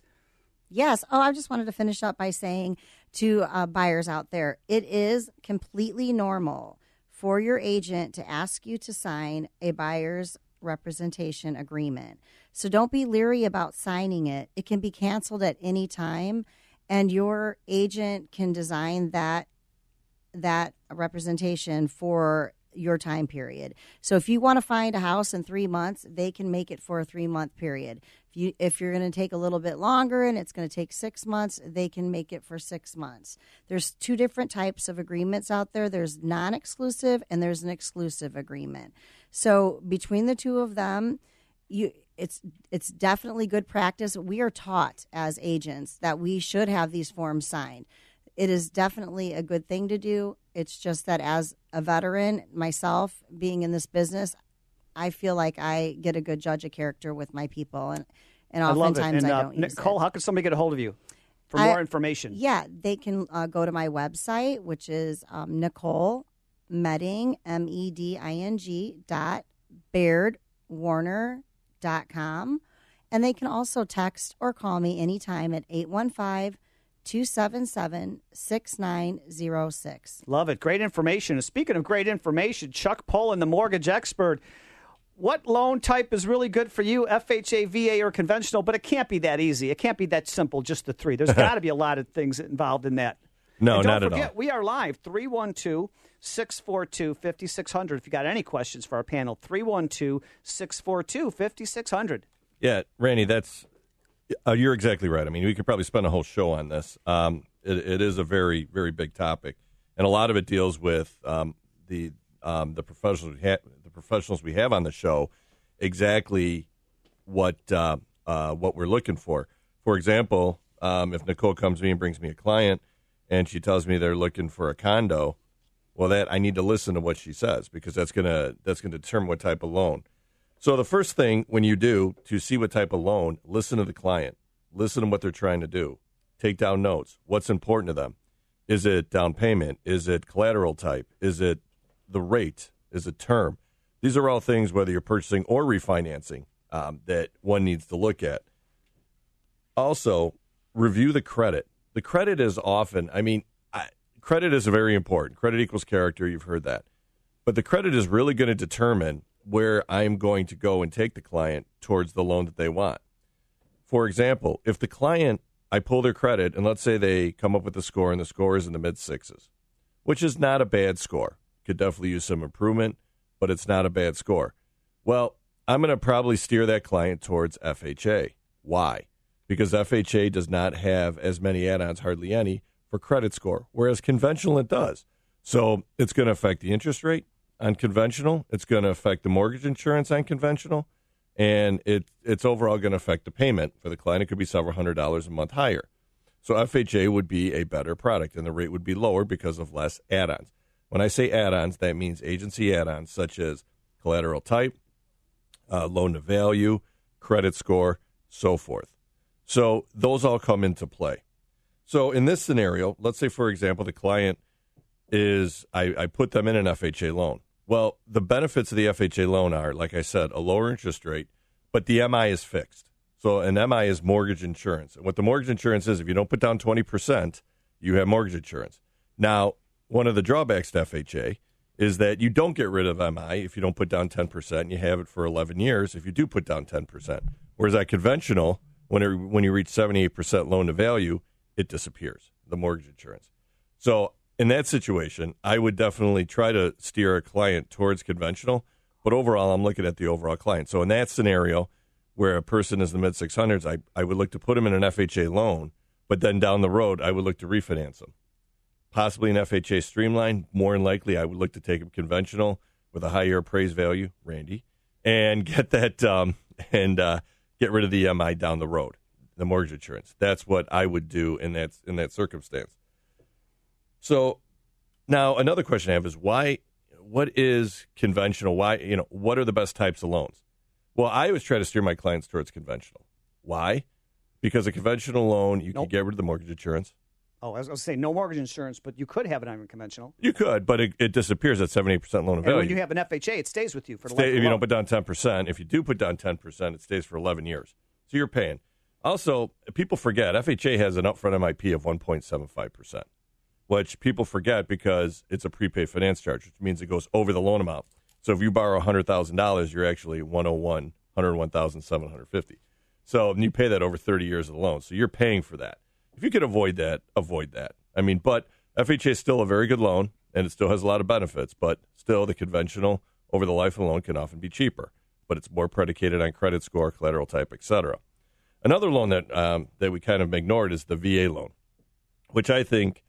S4: Yes. Oh, I just wanted to finish up by saying to uh, buyers out there, it is completely normal for your agent to ask you to sign a buyer's representation agreement. So don't be leery about signing it. It can be canceled at any time, and your agent can design that that representation for your time period. So if you want to find a house in 3 months, they can make it for a 3 month period. If you if you're going to take a little bit longer and it's going to take 6 months, they can make it for 6 months. There's two different types of agreements out there. There's non-exclusive and there's an exclusive agreement. So between the two of them, you it's it's definitely good practice. We are taught as agents that we should have these forms signed. It is definitely a good thing to do. It's just that as a veteran myself, being in this business, I feel like I get a good judge of character with my people, and and
S1: I
S4: oftentimes
S1: And,
S4: I
S1: uh,
S4: don't. use
S1: Nicole,
S4: it.
S1: how can somebody get a hold of you for
S4: I-
S1: more information?
S4: Yeah, they can uh, go to my website, which is um, Nicole Medding, M E D I N G dot BairdWarner dot com. And they can also text or call me anytime at 815 277 6906.
S1: Love it. Great information. And speaking of great information, Chuck Poland, the mortgage expert. What loan type is really good for you, FHA, VA, or conventional? But it can't be that easy. It can't be that simple, just the three. There's got to be a lot of things involved in that.
S24: No,
S1: don't
S24: not at
S1: forget,
S24: all.
S1: We are live 312 642 5600. If you got any questions for our panel, 312 642 5600.
S24: Yeah, Randy, that's uh, you're exactly right. I mean, we could probably spend a whole show on this. Um, it, it is a very, very big topic, and a lot of it deals with um, the um, the professionals we ha- the professionals we have on the show. Exactly what uh, uh, what we're looking for. For example, um, if Nicole comes to me and brings me a client, and she tells me they're looking for a condo, well, that I need to listen to what she says because that's gonna that's gonna determine what type of loan. So the first thing when you do to see what type of loan, listen to the client, listen to what they're trying to do, take down notes. What's important to them? Is it down payment? Is it collateral type? Is it the rate? Is it term? These are all things, whether you're purchasing or refinancing, um, that one needs to look at. Also, review the credit. The credit is often, I mean, I, credit is very important. Credit equals character. You've heard that. But the credit is really going to determine where I'm going to go and take the client towards the loan that they want. For example, if the client, I pull their credit, and let's say they come up with a score, and the score is in the mid sixes, which is not a bad score. Could definitely use some improvement, but it's not a bad score. Well, I'm going to probably steer that client towards FHA. Why? Because FHA does not have as many add ons, hardly any, for credit score, whereas conventional it does. So it's going to affect the interest rate on conventional. It's going to affect the mortgage insurance on conventional, and it it's overall going to affect the payment for the client. It could be several hundred dollars a month higher. So FHA would be a better product, and the rate would be lower because of less add-ons. When I say add-ons, that means agency add-ons such as collateral type, uh, loan to value, credit score, so forth. So those all come into play. So in this scenario, let's say, for example, the client is I, I put them in an FHA loan. Well, the benefits of the FHA loan are, like I said, a lower interest rate, but the MI is fixed. So an MI is mortgage insurance. And what the mortgage insurance is, if you don't put down 20%, you have mortgage insurance. Now, one of the drawbacks to FHA is that you don't get rid of MI if you don't put down 10% and you have it for 11 years if you do put down 10%. Whereas at conventional, when, it, when you reach 78% loan to value, it disappears, the mortgage insurance. So in that situation, I would definitely try to steer a client towards conventional. But overall, I'm looking at the overall client. So in that scenario, where a person is in the mid 600s, I, I would look to put them in an FHA loan, but then down the road, I would look to refinance them. Possibly an FHA streamline. More than likely, I would look to take them conventional with a higher appraised value, Randy, and get that um, and uh, get rid of the MI down the road, the mortgage insurance. That's what I would do in that in that circumstance. So now another question I have is why what is conventional? Why you know what are the best types of loans? Well, I always try to steer my clients towards conventional. Why? Because a conventional loan, you
S1: Nope.
S24: can get rid of the mortgage insurance.
S1: Oh, I was going to say no mortgage insurance, but you could have it on conventional.
S24: You could, but it, it disappears at seventy percent loan of
S1: And when you have an FHA, it stays with you for the
S24: Stay- if you don't put down ten percent, if you do put down ten percent, it stays for eleven years. So you're paying. Also, people forget FHA has an upfront MIP of one point seven five percent, which people forget because it's a prepaid finance charge, which means it goes over the loan amount. So if you borrow hundred thousand dollars, you're actually one hundred one hundred one thousand seven hundred fifty. So and you pay that over thirty years of the loan. So you're paying for that. If you could avoid that, avoid that. I mean, but FHA is still a very good loan, and it still has a lot of benefits. But still, the conventional over the life of the loan can often be cheaper, but it's more predicated on credit score, collateral type, etc. Another loan that um, that we kind of ignored is the VA loan, which I think,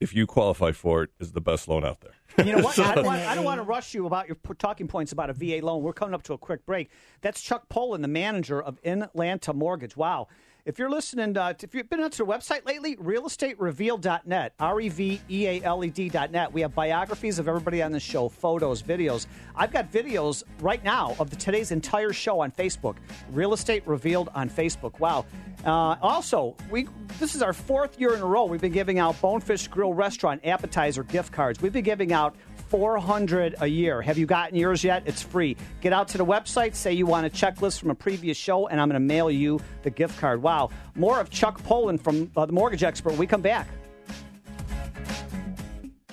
S24: if you qualify for it, is the best loan out there.
S1: You know what?
S24: So-
S1: I, don't want, I don't want to rush you about your talking points about a VA loan. We're coming up to a quick break. That's Chuck Poland, the manager of Inlanta Mortgage. Wow. If you're listening, uh, if you've been onto the website lately, realestatereveal.net, R E V E A L E D.net, we have biographies of everybody on the show, photos, videos. I've got videos right now of the, today's entire show on Facebook, Real Estate Revealed on Facebook. Wow. Uh, also, we this is our fourth year in a row. We've been giving out Bonefish Grill Restaurant appetizer gift cards. We've been giving out 400 a year. Have you gotten yours yet? It's free. Get out to the website, say you want a checklist from a previous show, and I'm going to mail you the gift card. Wow. More of Chuck Poland from uh, the Mortgage Expert. We come back.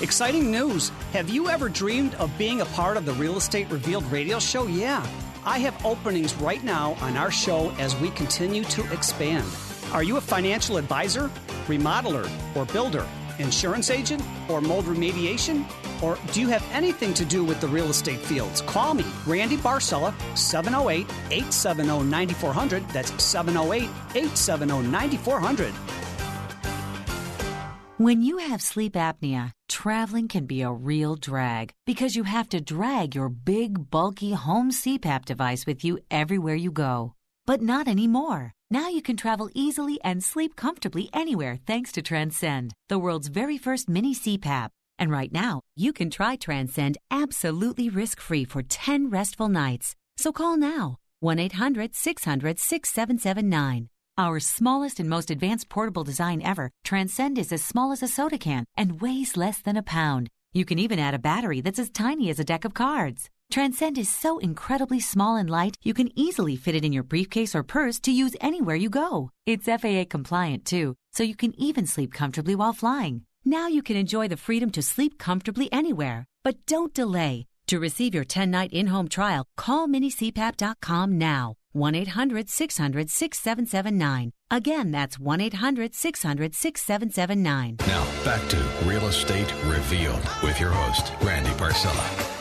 S20: Exciting news! Have you ever dreamed of being a part of the Real Estate Revealed radio show? Yeah. I have openings right now on our show as we continue to expand. Are you a financial advisor, remodeler, or builder, insurance agent, or mold remediation? Or do you have anything to do with the real estate fields? Call me, Randy Barcella, 708 870 9400. That's 708 870 9400.
S25: When you have sleep apnea, traveling can be a real drag because you have to drag your big, bulky home CPAP device with you everywhere you go. But not anymore. Now you can travel easily and sleep comfortably anywhere thanks to Transcend, the world's very first mini CPAP. And right now, you can try Transcend absolutely risk free for 10 restful nights. So call now 1 800 600 6779. Our smallest and most advanced portable design ever, Transcend is as small as a soda can and weighs less than a pound. You can even add a battery that's as tiny as a deck of cards. Transcend is so incredibly small and light, you can easily fit it in your briefcase or purse to use anywhere you go. It's FAA compliant too, so you can even sleep comfortably while flying. Now you can enjoy the freedom to sleep comfortably anywhere. But don't delay. To receive your 10 night in home trial, call minicpap.com now. 1 800 600 6779. Again, that's 1 800 600 6779.
S5: Now, back to Real Estate Revealed with your host, Randy Barcella.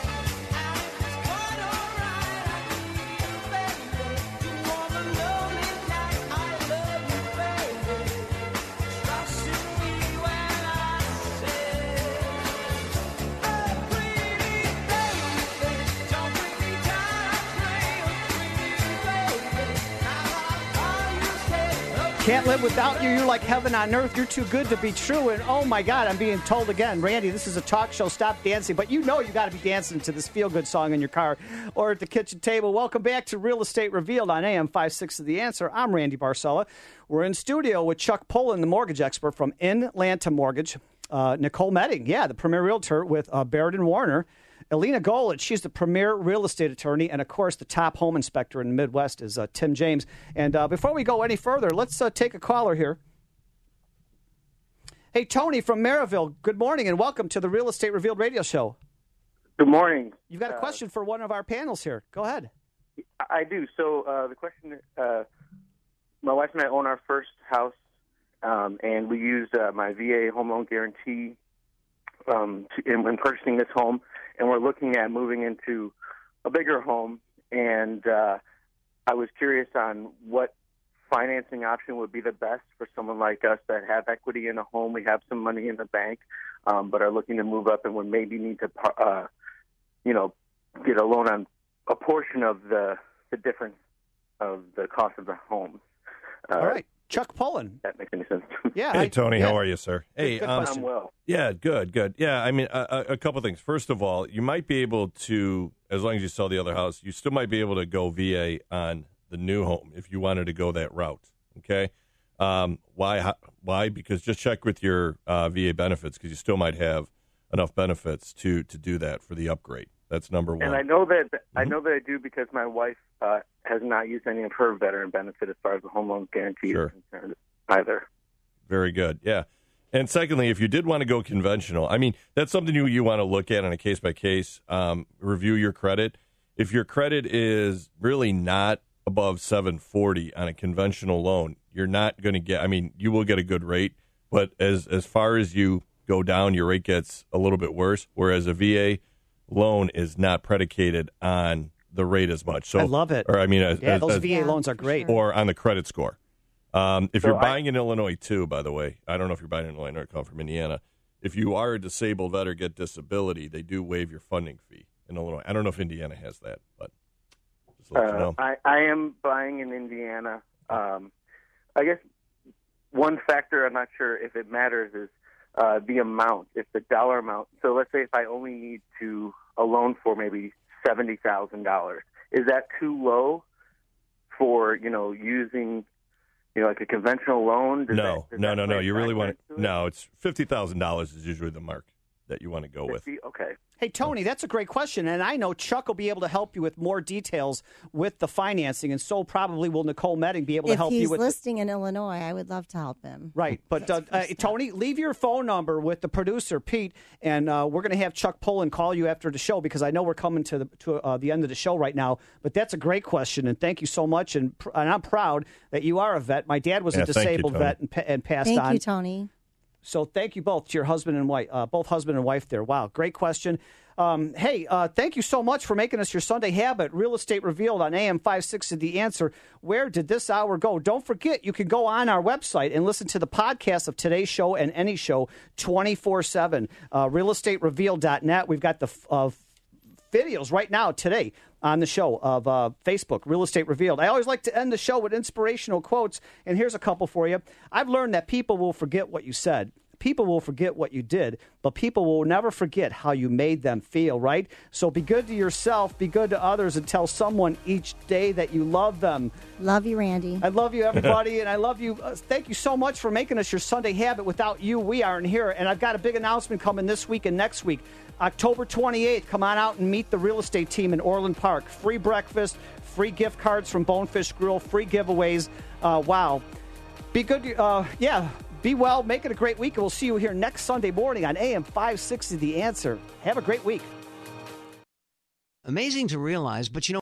S1: Can't live without you. You're like heaven on earth. You're too good to be true. And oh my God, I'm being told again, Randy, this is a talk show. Stop dancing. But you know you got to be dancing to this feel good song in your car or at the kitchen table. Welcome back to Real Estate Revealed on AM 56 of The Answer. I'm Randy Barcella. We're in studio with Chuck Pullen, the mortgage expert from Inlanta Mortgage. Uh, Nicole Medding, yeah, the premier realtor with uh, and Warner. Alina Golod, she's the premier real estate attorney, and of course, the top home inspector in the Midwest is uh, Tim James. And uh, before we go any further, let's uh, take a caller here. Hey, Tony from Maryville, good morning and welcome to the Real Estate Revealed radio show.
S26: Good morning.
S1: You've got a
S26: Uh,
S1: question for one of our panels here. Go ahead.
S26: I do. So uh, the question: uh, My wife and I own our first house, um, and we used uh, my VA home loan guarantee um, to, in, when purchasing this home, and we're looking at moving into a bigger home. And uh, I was curious on what financing option would be the best for someone like us that have equity in a home. We have some money in the bank, um, but are looking to move up, and would maybe need to, uh, you know, get a loan on a portion of the the difference of the cost of the home. Uh,
S1: All right, Chuck Pullen.
S26: That makes any sense?
S1: Yeah.
S24: Hey, Tony,
S1: yeah.
S24: how are you, sir? Hey,
S1: good
S24: um.
S26: I'm well.
S24: Yeah, good, good. Yeah, I mean, a, a a couple things. First of all, you might be able to, as long as you sell the other house, you still might be able to go VA on the new home if you wanted to go that route. Okay. Um, why? How- Why? Because just check with your uh, VA benefits because you still might have enough benefits to to do that for the upgrade. That's number one.
S26: And I know that I
S24: Mm-hmm.
S26: know that I do because my wife uh, has not used any of her veteran benefit as far as the home loan guarantee
S24: Sure.
S26: is concerned either.
S24: Very good. Yeah. And secondly, if you did want to go conventional, I mean, that's something you, you want to look at on a case by case, review your credit. If your credit is really not above 740 on a conventional loan, you're not going to get, I mean, you will get a good rate, but as, as far as you go down, your rate gets a little bit worse. Whereas a VA loan is not predicated on the rate as much. So
S1: I love it.
S24: Or I mean, as,
S1: Yeah,
S24: as-
S1: those
S24: as-
S1: VA loans are great.
S24: or on the credit score. Um, if
S26: So
S24: you're
S26: I-
S24: buying in Illinois too, by the way, I don't know if you're buying in Illinois or come from Indiana. If you are a disabled vet or get disability, they do waive your funding fee in Illinois. I don't know if Indiana has that, but just to let you
S26: Uh,
S24: know.
S26: I, I am buying in Indiana. Um, I guess one factor I'm not sure if it matters is uh, the amount, if the dollar amount. So let's say if I only need to a loan for maybe seventy thousand dollars, is that too low for you know using you know like a conventional loan? Does
S24: No,
S26: that-
S24: no, no, no. You really want to? No, it's fifty thousand dollars is usually the mark that you want to go
S26: into it?
S24: with.
S26: Okay.
S1: Hey, Tony, that's a great question. And I know Chuck will be able to help you with more details with the financing. And so probably will Nicole Medding be able to
S4: If
S1: help you with the-
S4: listing in Illinois, I would love to help him.
S1: Right, but uh, uh, Tony, leave your phone number with the producer Pete, and uh, we're going to have Chuck Pullen call you after the show because I know we're coming to the to uh, the end of the show right now. But that's a great question, and thank you so much. And, pr- and I'm proud that you are a vet. My dad was
S24: Yeah,
S1: a
S24: thank you,
S1: disabled vet and, pa- and passed
S4: Thank
S1: on.
S4: Thank you, Tony.
S1: So thank you both to your husband and wife, uh, both husband and wife there. Wow, great question. Um, hey, uh, thank you so much for making us your Sunday habit. Real estate revealed on AM 56 The Answer. Where did this hour go? Don't forget, you can go on our website and listen to the podcast of today's show and any show 24 7. Uh, realestaterevealed.net. We've got the uh, videos right now today on the show of uh, Facebook, Real Estate Revealed. I always like to end the show with inspirational quotes, and here's a couple for you. I've learned that people will forget what you said. People will forget what you did, but people will never forget how you made them feel, right? So be good to yourself, be good to others, and tell someone each day that you love them.
S4: Love you, Randy.
S1: I love you, everybody, and I love you. Uh, thank you so much for making us your Sunday habit. Without you, we aren't here. And I've got a big announcement coming this week and next week. October 28th, come on out and meet the real estate team in Orland Park. Free breakfast, free gift cards from Bonefish Grill, free giveaways. Uh, wow. Be good. Uh, yeah. Be well. Make it a great week. And we'll see you here next Sunday morning on AM 560 The Answer. Have a great week.
S27: Amazing to realize, but you know,